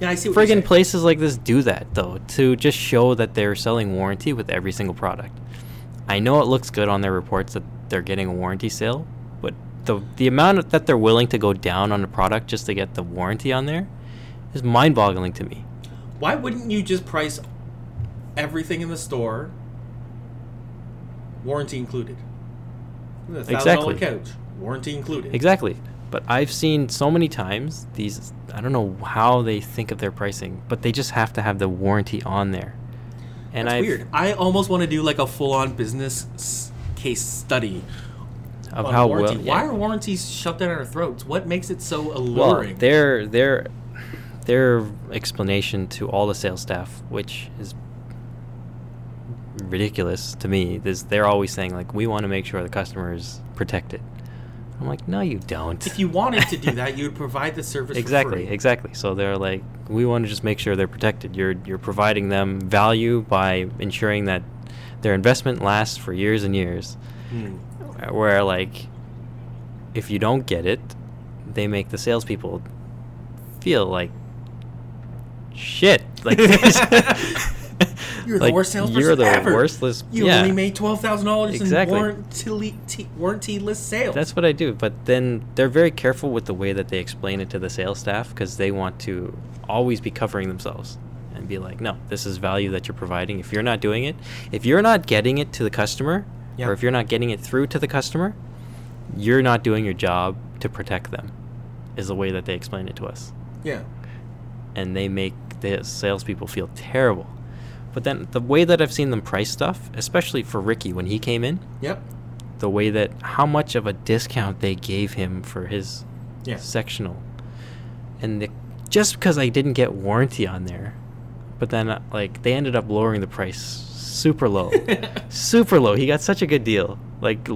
C: Yeah, I see
B: friggin' places like this do that though to just show that they're selling warranty with every single product. I know it looks good on their reports that they're getting a warranty sale, but the the amount that they're willing to go down on a product just to get the warranty on there is mind-boggling to me.
C: Why wouldn't you just price everything in the store, warranty included?
B: Exactly.
C: couch, warranty included.
B: Exactly. But I've seen so many times these I don't know how they think of their pricing, but they just have to have the warranty on there. And
C: That's
B: I've
C: weird. I almost want to do like a full-on business case study
B: of how
C: warranty.
B: well
C: Why are warranties shoved down our throats? What makes it so alluring?
B: well their their their explanation to all the sales staff, which is ridiculous to me, is they're always saying like we want to make sure the customer is protected. I'm like, no, you don't.
C: if you wanted to do that, you would provide the service
B: exactly exactly so they're like we want to just make sure they're protected you're you're providing them value by ensuring that their investment lasts for years and years
C: Hmm.
B: where like if you don't get it they make the salespeople feel like shit like
C: You're the
B: like,
C: worst salesperson
B: you're the
C: ever.
B: worstless
C: You
B: yeah.
C: only made twelve thousand dollars
B: Exactly.
C: in warranty t- warranty-less sales.
B: That's what I do. But then they're very careful with the way that they explain it to the sales staff because they want to always be covering themselves and be like, no, this is value that you're providing. If you're not doing it, if you're not getting it to the customer,
C: Yeah.
B: or if you're not getting it through to the customer, you're not doing your job to protect them, is the way that they explain it to us.
C: yeah.
B: And they make the salespeople feel terrible. But then the way that I've seen them price stuff, especially for Ricky when he came in,
C: Yep.
B: the way that how much of a discount they gave him for his
C: Yeah.
B: sectional and the, just because i didn't get warranty on there but then uh, like they ended up lowering the price super low super low he got such a good deal like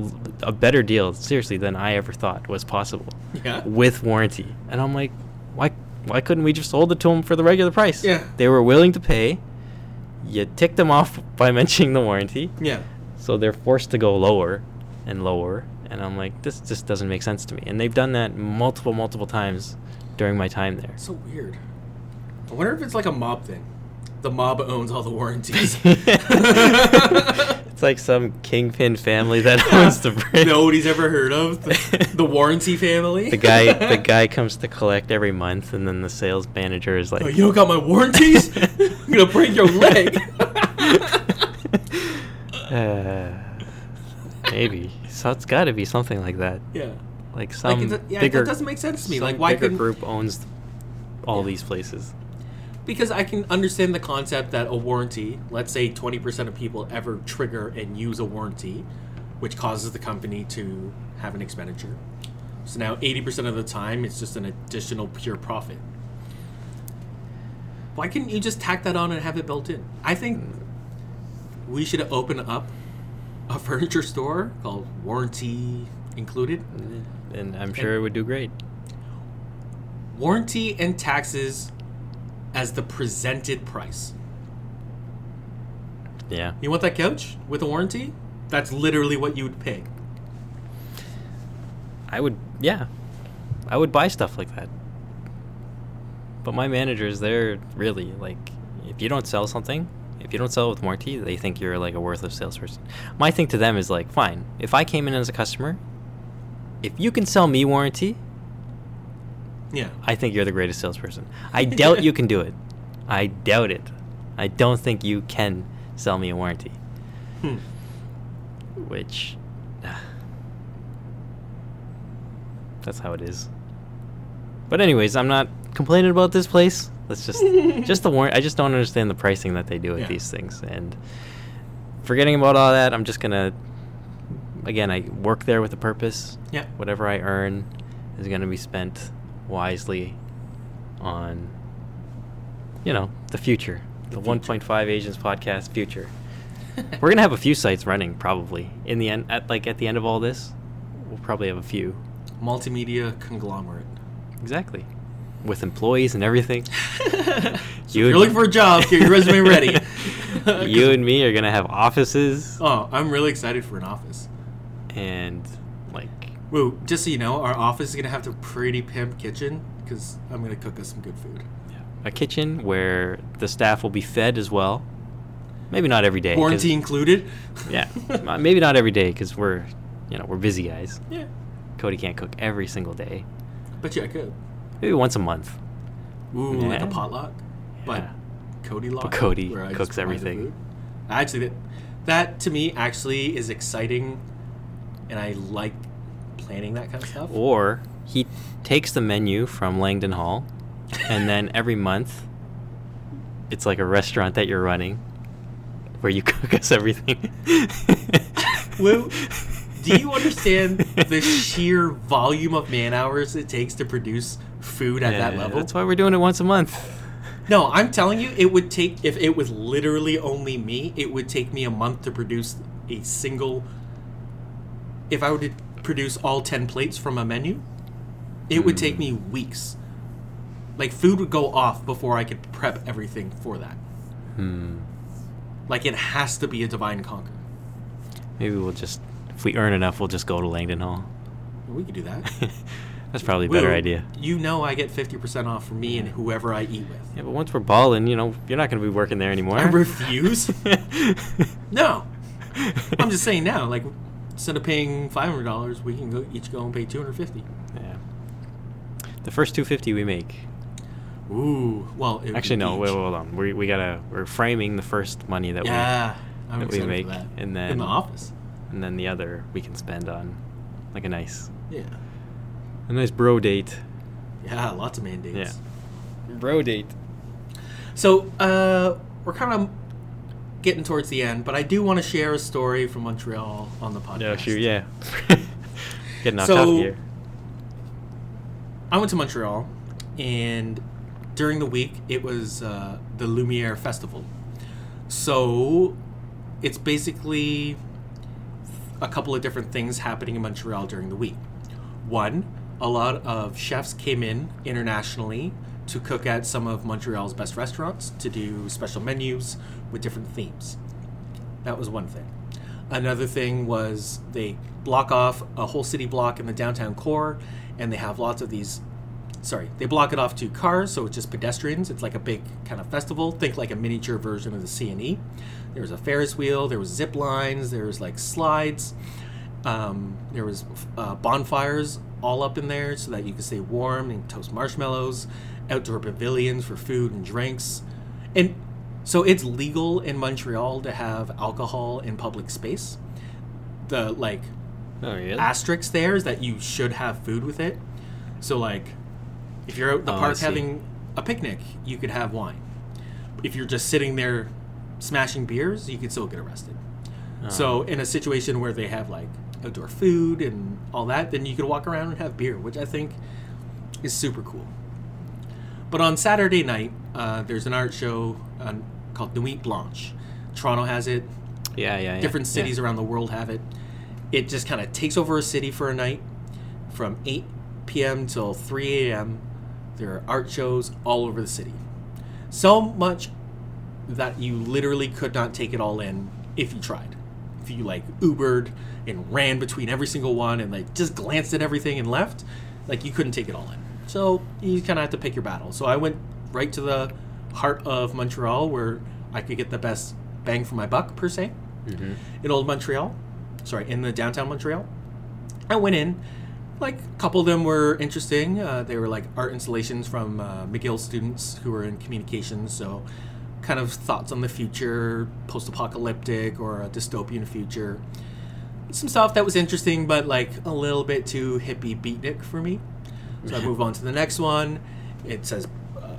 B: a better deal seriously than i ever thought was possible
C: Yeah.
B: with warranty and i'm like why why couldn't we just sold it to him for the regular price
C: Yeah.
B: they were willing to pay you tick them off by mentioning the warranty
C: Yeah.
B: so they're forced to go lower and lower. And I'm like, this just doesn't make sense to me. And they've done that multiple, multiple times during my time there.
C: So weird. I wonder if it's like a mob thing. The mob owns all the warranties.
B: like some kingpin family that owns the brand.
C: Nobody's ever heard of the, the warranty family.
B: The guy, the guy comes to collect every month, and then the sales manager is like,
C: Oh, you don't got my warranties? I'm gonna break your leg.
B: uh, maybe. So it's got to be something like that.
C: yeah.
B: Like some
C: Like, it, yeah,
B: bigger,
C: that doesn't make sense to me. Like, why
B: bigger
C: couldn't?
B: group owns all
C: Yeah.
B: these places?
C: Because I can understand the concept that a warranty, let's say 20% of people ever trigger and use a warranty, which causes the company to have an expenditure. So now 80% of the time, it's just an additional pure profit. Why couldn't you just tack that on and have it built in? I think we should open up a furniture store called Warranty Included. Mm-hmm.
B: And I'm sure it would do great.
C: Warranty and taxes as the presented price.
B: Yeah.
C: You want that couch with a warranty? That's literally what you would pay.
B: I would, yeah, I would buy stuff like that. But my managers, they're really like, if you don't sell something, if you don't sell it with warranty, they think you're like a worthless salesperson. My thing to them is like, fine, if I came in as a customer, if you can sell me warranty,
C: Yeah.
B: I think you're the greatest salesperson. I doubt you can do it. I doubt it. I don't think you can sell me a warranty.
C: Hmm.
B: Which, that's how it is. But anyways, I'm not complaining about this place. Let's just just the warrant. I just don't understand the pricing that they do with
C: Yeah.
B: these things. And forgetting about all that, I'm just gonna. Again, I work there with a purpose.
C: Yeah.
B: Whatever I earn is gonna be spent wisely on, you know, the future. The,
C: The
B: 1.5 Asians podcast future. We're gonna have a few sites running probably in the end. At like at the end of all this, we'll probably have a few.
C: Multimedia conglomerate.
B: Exactly. With employees and everything.
C: So
B: You
C: if you're looking for a job, get your resume ready.
B: you and me are gonna have offices
C: Oh, I'm really excited for an office.
B: and
C: Woo, just so you know, our office is gonna have a pretty pimp kitchen because I'm gonna cook us some good food.
B: a kitchen where the staff will be fed as well. Maybe not every day. 'cause-
C: Warranty included.
B: Yeah, maybe not every day because we're, you know we're busy guys.
C: Yeah.
B: Cody can't cook every single day.
C: Bet you I could.
B: Maybe once a month.
C: Ooh, like a potluck. But
B: Yeah.
C: Cody lock.
B: Cody
C: where I just
B: cooks
C: buy the
B: everything.
C: food. Actually, that, that to me actually is exciting, and I like planning that kind of stuff.
B: Or he takes the menu from Langdon Hall, and then every month, it's like a restaurant that you're running, where you cook us everything.
C: Do you understand the sheer volume of man hours it takes to produce food at that level?
B: That's why we're doing it once a month.
C: No, I'm telling you, it would take if it was literally only me, it would take me a month to produce a single. If I were to produce all ten plates from a menu, it would take me weeks. Like food would go off before I could prep everything for that.
B: Hmm.
C: Like it has to be a divine conquer.
B: Maybe we'll just, if we earn enough, we'll just go to Langdon Hall.
C: We could do that.
B: That's probably a better idea.
C: You know, I get fifty percent off for me and whoever I eat with.
B: Yeah, but once we're balling, you know, you're not going to be working there anymore.
C: I refuse. No, I'm just saying now. Like instead of paying five hundred dollars, we can go each go and pay two hundred fifty.
B: yeah. The first 250 we make.
C: Ooh, well, it
B: Actually, no. Wait,
C: each.
B: hold on. We we gotta we're framing the first money that
C: Yeah, I'm
B: that we make,
C: for that.
B: and
C: in
B: then-
C: the office.
B: and then the other we can spend on, like a nice,
C: Yeah,
B: a nice bro date.
C: yeah, lots of mandates.
B: Yeah. Bro date.
C: So uh, we're kind of getting towards the end, but I do want to share a story from Montreal on the podcast.
B: Yeah, sure. Yeah. Getting off
C: So-
B: topic here.
C: I went to Montreal, and during the week it was uh, the Lumiere Festival. So it's basically a couple of different things happening in Montreal during the week. One, a lot of chefs came in internationally to cook at some of Montreal's best restaurants to do special menus with different themes. That was one thing. Another thing was they block off a whole city block in the downtown core, and they have lots of these. Sorry, they block it off to cars, so it's just pedestrians. It's like a big kind of festival. Think like a miniature version of the CNE. There was a Ferris wheel. There was zip lines. There was like slides. Um, there was uh, bonfires all up in there so that you could stay warm and toast marshmallows. Outdoor pavilions for food and drinks, and so it's legal in Montreal to have alcohol in public space. The like
B: Oh, really?
C: asterisk there is that you should have food with it. So like if you're out in the
B: Oh,
C: park having a picnic, you could have wine. If you're just sitting there smashing beers, you could still get arrested. Oh. So in a situation where they have like outdoor food and all that, then you could walk around and have beer, which I think is super cool. But on Saturday night, uh, there's an art show uh, called Nuit Blanche. Toronto has it.
B: yeah, yeah, yeah.
C: Different
B: yeah.
C: cities around the world have it. It just kind of takes over a city for a night from 8 p.m. till 3 a.m. There are art shows all over the city. So much that you literally could not take it all in if you tried. If you like Ubered and ran between every single one and like just glanced at everything and left, like you couldn't take it all in. So you kind of have to pick your battle. So I went right to the heart of Montreal where I could get the best bang for my buck per se
B: Mhm.
C: in old Montreal. Sorry, in the downtown Montreal. I went in. Like a couple of them were interesting. Uh, they were like art installations from uh, McGill students who were in communications. So, kind of thoughts on the future, post-apocalyptic or a dystopian future. Some stuff that was interesting, but like a little bit too hippie beatnik for me. So I move on to the next one. It says uh,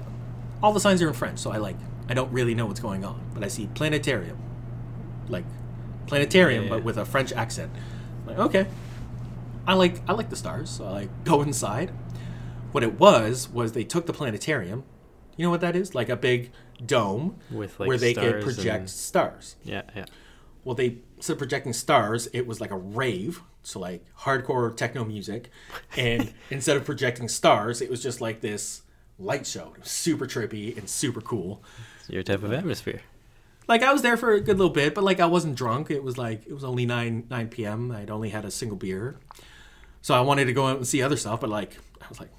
C: all the signs are in French, so I like I don't really know what's going on, but I see planetarium, like planetarium,
B: Yeah,
C: but with a French accent. Like okay, I like I like the stars, so I like go inside. What it was was they took the planetarium. You know what that is? Like a big dome
B: With, like,
C: where they could project
B: and-
C: stars.
B: Yeah, yeah.
C: Well, they instead of projecting stars, it was like a rave, so like hardcore techno music, and instead of projecting stars, it was just like this light show. It was super trippy and super cool.
B: It's your type of atmosphere.
C: Like I was there for a good little bit, but like I wasn't drunk. It was like it was only nine nine p.m. I'd only had a single beer, so I wanted to go out and see other stuff. But like I was like,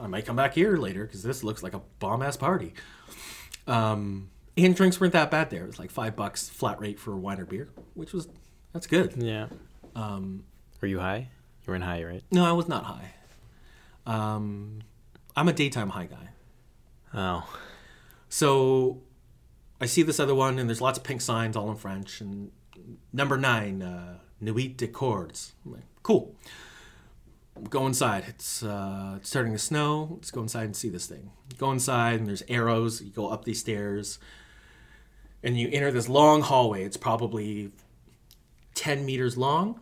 C: I might come back here later because this looks like a bomb ass party. Um, and drinks weren't that bad there. It was like five bucks flat rate for wine or beer, which was that's good.
B: Yeah. Were you high? You were in high, right?
C: No, I was not high. Um, I'm a daytime high guy.
B: Oh,
C: So I see this other one, and there's lots of pink signs, all in French. And number nine, uh, Nuit de Cordes. I'm like, cool. Go inside. It's, uh, it's starting to snow. Let's go inside and see this thing. Go inside, and there's arrows. You go up these stairs, and you enter this long hallway. It's probably 10 meters long.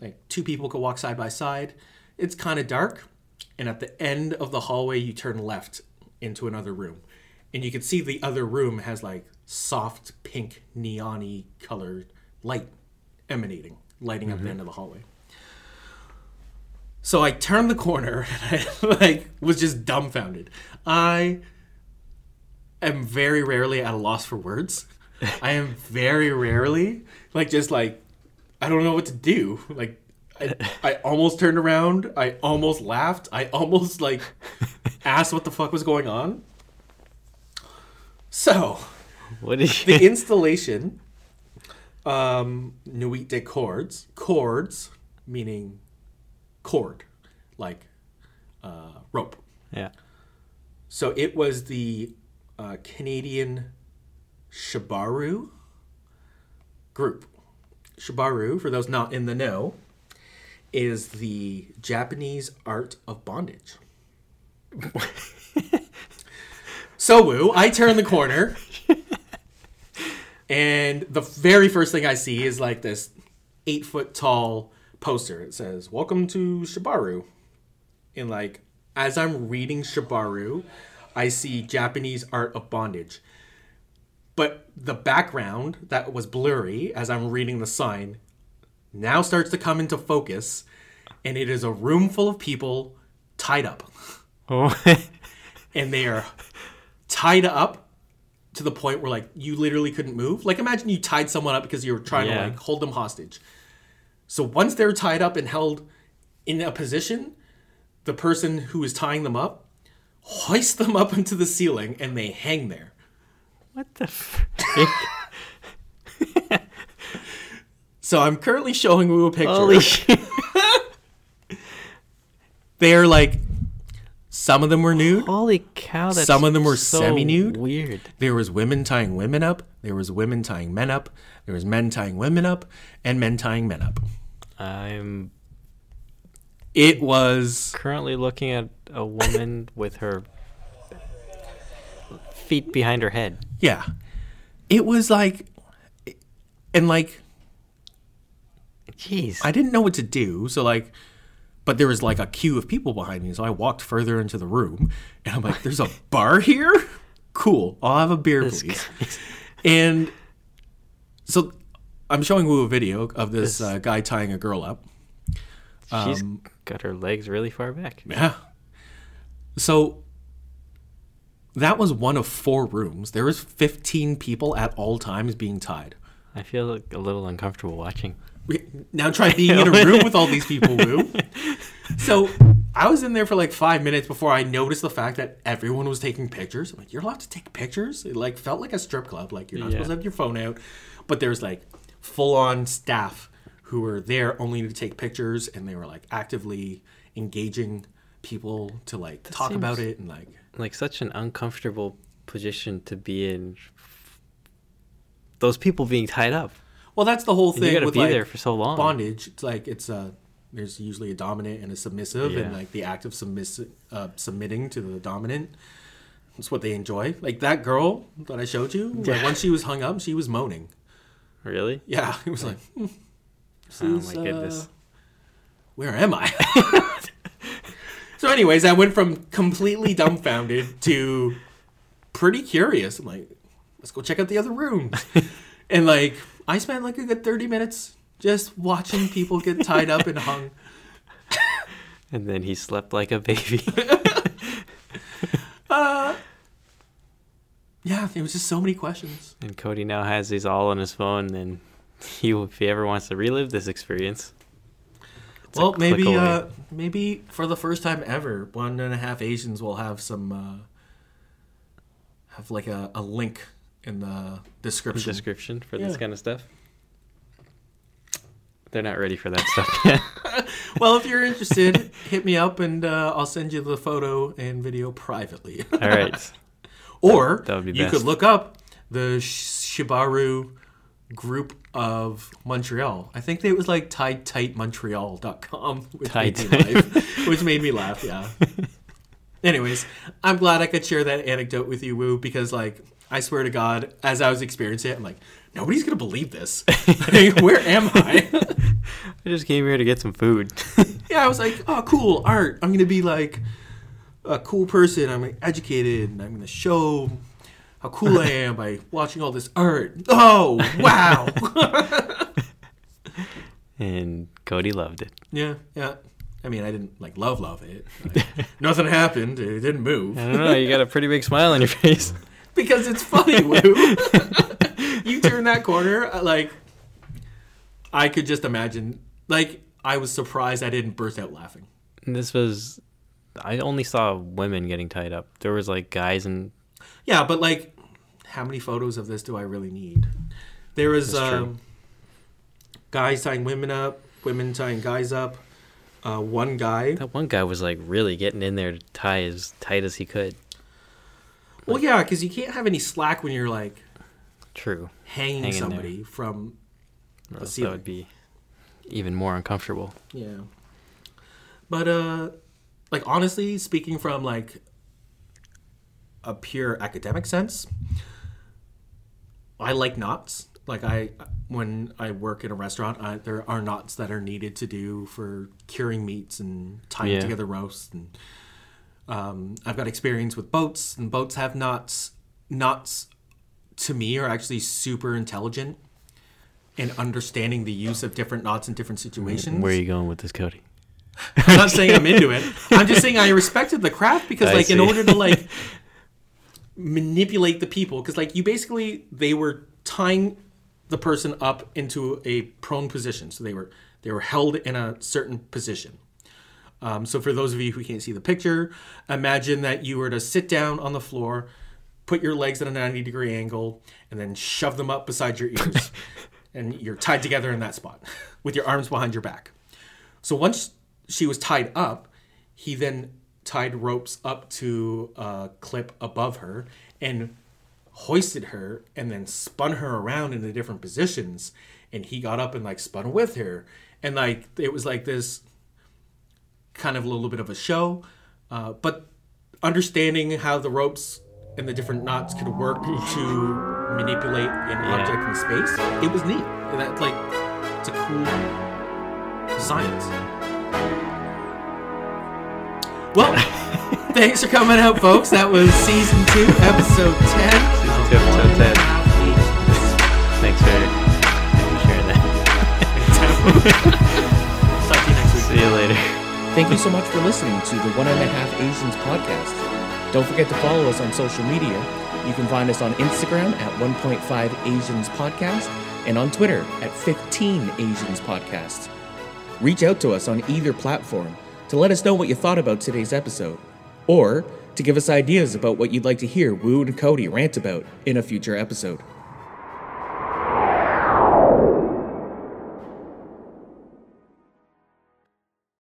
C: Like two people could walk side by side. It's kind of dark. And at the end of the hallway, you turn left into another room. And you can see the other room has like soft pink neon colored light emanating, lighting up the mm-hmm. end of the hallway. So I turned the corner and I like was just dumbfounded. I am very rarely at a loss for words. I am very rarely like just like I don't know what to do. Like I, I almost turned around. I almost laughed. I almost like asked what the fuck was going on. So
B: what you?
C: the installation, um, Nuit de Cordes, cords meaning cord, like uh, rope.
B: yeah.
C: So it was the uh, Canadian Shibaru group. Shibaru, for those not in the know, is the Japanese art of bondage. so, Woo, I turn the corner, and the very first thing I see is like this eight foot tall poster. It says, Welcome to Shibaru. And like, as I'm reading Shibaru, I see Japanese art of bondage. But the background that was blurry as I'm reading the sign now starts to come into focus, and it is a room full of people tied up.
B: Oh,
C: And they are tied up to the point where like you literally couldn't move. Like imagine you tied someone up because you were trying to like hold them hostage. So once they're tied up and held in a position, the person who is tying them up hoists them up into the ceiling and they hang there.
B: What the? F-
C: So I'm currently showing you a picture.
B: Holy shit!
C: They're like some of them were nude.
B: Holy cow! That's
C: Some of them were
B: so
C: semi-nude.
B: Weird.
C: There was women tying women up. There was women tying men up. There was men tying women up, and men tying men up.
B: I'm
C: It was
B: currently looking at a woman with her feet behind her head.
C: yeah. It was like, and like
B: Jeez.
C: I didn't know what to do. So like, but there was like a queue of people behind me. So I walked further into the room, and I'm like, "There's a bar here. Cool. I'll have a beer,
B: This
C: please."
B: guy's-
C: And so I'm showing Woo a video of this,
B: This-
C: uh, guy tying a girl up.
B: She's
C: Um,
B: got her legs really far back.
C: Yeah. So that was one of four rooms. There was 15 people at all times being tied.
B: I feel like a little uncomfortable watching.
C: We- Now try being in a room with all these people, Woo. So I was in there for like five minutes before I noticed the fact that everyone was taking pictures. I'm like, you're allowed to take pictures? It like felt like a strip club. Like you're not
B: Yeah.
C: supposed to have your phone out. But there's like full on staff who were there only to take pictures and they were like actively engaging people to like talk about it and like
B: Like such an uncomfortable position to be in. Those people being tied up.
C: Well, that's the whole
B: And you
C: thing
B: gotta
C: with
B: be
C: like
B: there for so long.
C: bondage. It's like it's a there's usually a dominant and a submissive, and like the act of submiss- uh, submitting to the dominant. That's what they enjoy. Like that girl that I showed you. Like
B: Yeah.
C: once she was hung up, she was moaning.
B: Really?
C: Yeah, it was like, hmm, this
B: Oh
C: is,
B: my goodness.
C: uh, where am I? so, anyways, I went from completely dumbfounded to pretty curious. I'm like, let's go check out the other rooms. and like, I spent like a good 30 minutes just watching people get tied up and hung.
B: And then he slept like a baby.
C: Uh, yeah, there was just so many questions.
B: and Cody now has these all on his phone. And he, if he ever wants to relive this experience, it's a
C: well,
B: click
C: maybe
B: away.
C: uh, maybe for the first time ever, one and a half Asians will have some uh, have like a, a link in the description.
B: description for this kind of stuff. They're not ready for that stuff yet.
C: Well, if you're interested, hit me up and uh, I'll send you the photo and video privately.
B: All right.
C: or
B: That would be
C: you
B: best.
C: could look up the Shibaru group of Montreal. I think it was like tiedtightmontreal.com, which,
B: Tied
C: made me laugh, which made me laugh, yeah. Anyways, I'm glad I could share that anecdote with you, Woo, because like I swear to God, as I was experiencing it, I'm like, nobody's gonna believe this. Like, where am I?
B: I just came here to get some food.
C: yeah, I was like, oh, cool art. I'm gonna be like a cool person. I'm like, educated, and I'm gonna show how cool I am by watching all this art. Oh, wow.
B: and Cody loved it.
C: yeah, yeah. I mean, I didn't like love love it. Like, nothing happened. It didn't move
B: I don't know. You got a pretty big smile on your face.
C: because it's funny. Woo. you turn that corner, uh, like I could just imagine. Like I was surprised I didn't burst out laughing.
B: And this was. I only saw women getting tied up. There was like guys and
C: Yeah, but like, how many photos of this do I really need? There was um, guys tying women up, women tying guys up. Uh, one guy.
B: that one guy was like really getting in there to tie as tight as he could.
C: Well, yeah, because you can't have any slack when you're like
B: True.
C: hanging
B: Hanging there.
C: somebody from.
B: the
C: Let's
B: that would be even more uncomfortable.
C: Yeah. But uh, like honestly, speaking from like a pure academic sense, I like knots. Like I, when I work in a restaurant, I, there are knots that are needed to do for curing meats and tying
B: Yeah.
C: together roasts. And um, I've got experience with boats, and boats have knots. Knots, to me, are actually super intelligent in understanding the use of different knots in different situations.
B: Where are you going with this, Cody?
C: I'm not saying I'm into it. I'm just saying I respected the craft because,
B: I
C: like, in order to like manipulate the people, because like you basically they were tying the person up into a prone position, so they were they were held in a certain position. Um, so for those of you who can't see the picture, imagine that you were to sit down on the floor, put your legs at a 90 degree angle, and then shove them up beside your ears, and you're tied together in that spot with your arms behind your back. So once she was tied up, he then tied ropes up to a clip above her and hoisted her and then spun her around into different positions. And he got up and like spun with her. And like it was like this kind of a little bit of a show. Uh, but understanding how the ropes and the different knots could work to manipulate an object in space, it was neat. And that like it's a cool science. Well, thanks for coming out, folks. That was season two, episode ten.
B: Season two, episode 10. Thanks for, thanks for sharing that.
C: Talk to you next week.
B: See you later.
A: Thank you so much for listening to the One and a Half Asians podcast. Don't forget to follow us on social media. You can find us on Instagram at 1.5 Asians Podcast and on Twitter at 15 Asians Podcast. Reach out to us on either platform to let us know what you thought about today's episode, or to give us ideas about what you'd like to hear Woo and Cody rant about in a future episode.